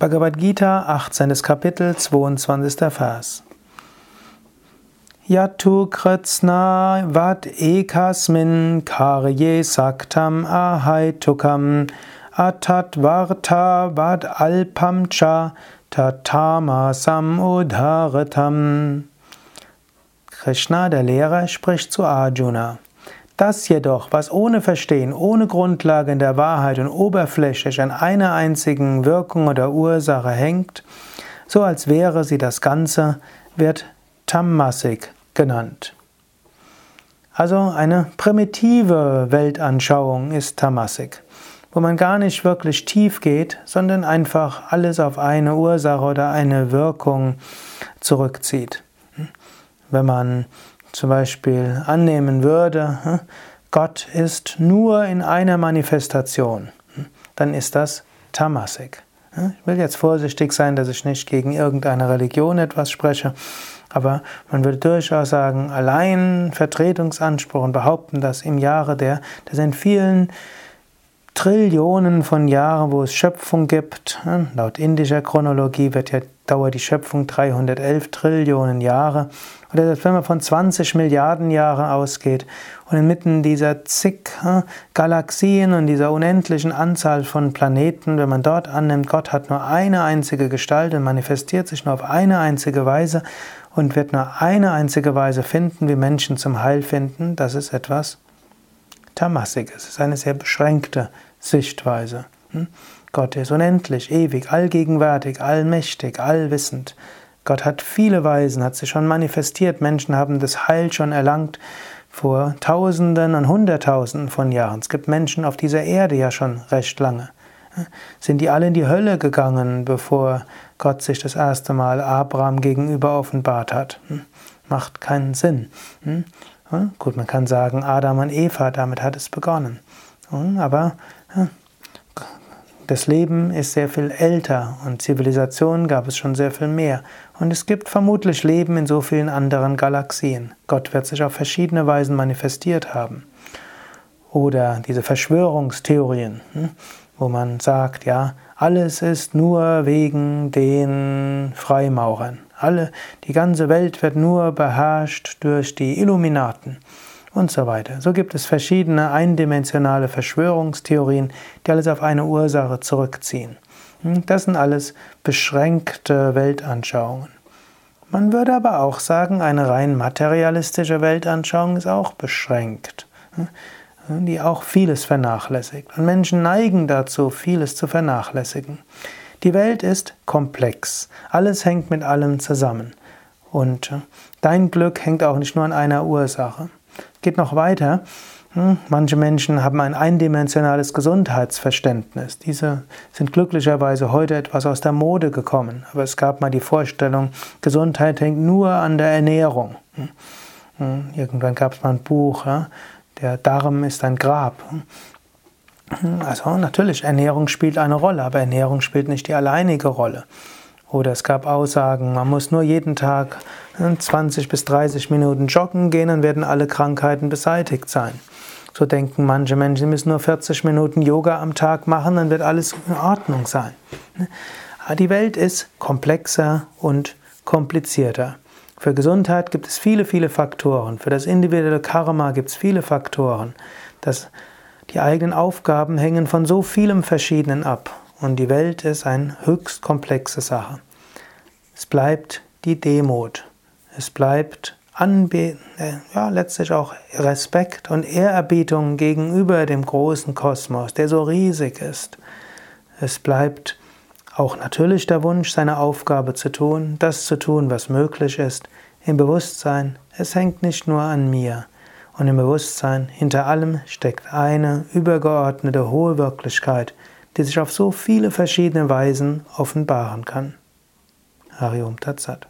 Bhagavad Gita, 18. Kapitel, 22. Vers. Yatu kritsna vad ekasmin karye saktam ahaitukam atat varta vad alpam cha tatama samudharatam. Krishna, der Lehrer, spricht zu Arjuna. Das jedoch, was ohne Verstehen, ohne Grundlage in der Wahrheit und oberflächlich an einer einzigen Wirkung oder Ursache hängt, so als wäre sie das Ganze, wird Tammasik genannt. Also eine primitive Weltanschauung ist Tamasik, wo man gar nicht wirklich tief geht, sondern einfach alles auf eine Ursache oder eine Wirkung zurückzieht. Wenn man zum Beispiel annehmen würde, hm, Gott ist nur in einer Manifestation, hm, dann ist das Tamasik. Hm, ich will jetzt vorsichtig sein, dass ich nicht gegen irgendeine Religion etwas spreche, aber man würde durchaus sagen, allein Vertretungsanspruch und behaupten, dass im Jahre der, das in vielen Trillionen von Jahren, wo es Schöpfung gibt. Laut indischer Chronologie wird ja, dauert die Schöpfung 311 Trillionen Jahre. Oder wenn man von 20 Milliarden Jahren ausgeht und inmitten dieser zig Galaxien und dieser unendlichen Anzahl von Planeten, wenn man dort annimmt, Gott hat nur eine einzige Gestalt und manifestiert sich nur auf eine einzige Weise und wird nur eine einzige Weise finden, wie Menschen zum Heil finden, das ist etwas Tamassiges. Es ist eine sehr beschränkte Sichtweise. Hm? Gott ist unendlich, ewig, allgegenwärtig, allmächtig, allwissend. Gott hat viele Weisen, hat sich schon manifestiert. Menschen haben das Heil schon erlangt vor Tausenden und Hunderttausenden von Jahren. Es gibt Menschen auf dieser Erde ja schon recht lange. Hm? Sind die alle in die Hölle gegangen, bevor Gott sich das erste Mal Abraham gegenüber offenbart hat? Hm? Macht keinen Sinn. Gut, man kann sagen, Adam und Eva, damit hat es begonnen. Aber das Leben ist sehr viel älter und Zivilisationen gab es schon sehr viel mehr. Und es gibt vermutlich Leben in so vielen anderen Galaxien. Gott wird sich auf verschiedene Weisen manifestiert haben. Oder diese Verschwörungstheorien, hm, wo man sagt, ja, alles ist nur wegen den Freimaurern. Alle, die ganze Welt wird nur beherrscht durch die Illuminaten und so weiter. So gibt es verschiedene eindimensionale Verschwörungstheorien, die alles auf eine Ursache zurückziehen. Hm, das sind alles beschränkte Weltanschauungen. Man würde aber auch sagen, eine rein materialistische Weltanschauung ist auch beschränkt, hm, die auch vieles vernachlässigt. Und Menschen neigen dazu, vieles zu vernachlässigen. Die Welt ist komplex. Alles hängt mit allem zusammen. Und äh, dein Glück hängt auch nicht nur an einer Ursache. Geht noch weiter. Hm, manche Menschen haben ein eindimensionales Gesundheitsverständnis. Diese sind glücklicherweise heute etwas aus der Mode gekommen. Aber es gab mal die Vorstellung, Gesundheit hängt nur an der Ernährung. Hm, hm, irgendwann gab es mal ein Buch, der Darm ist ein Grab. Also natürlich, Ernährung spielt eine Rolle, aber Ernährung spielt nicht die alleinige Rolle. Oder es gab Aussagen, man muss nur jeden Tag 20 bis 30 Minuten joggen gehen, dann werden alle Krankheiten beseitigt sein. So denken manche Menschen, sie müssen nur 40 Minuten Yoga am Tag machen, dann wird alles in Ordnung sein. Die Welt ist komplexer und komplizierter. Für Gesundheit gibt es viele, viele Faktoren. Für das individuelle Karma gibt es viele Faktoren. Das die eigenen Aufgaben hängen von so vielem Verschiedenen ab und die Welt ist eine höchst komplexe Sache. Es bleibt die Demut. Es bleibt Anbe äh, ja, letztlich auch Respekt und Ehrerbietung gegenüber dem großen Kosmos, der so riesig ist. Es bleibt auch natürlich der Wunsch, seine Aufgabe zu tun, das zu tun, was möglich ist, im Bewusstsein, es hängt nicht nur an mir. Und im Bewusstsein, hinter allem steckt eine übergeordnete hohe Wirklichkeit, die sich auf so viele verschiedene Weisen offenbaren kann. Harium Tatsat.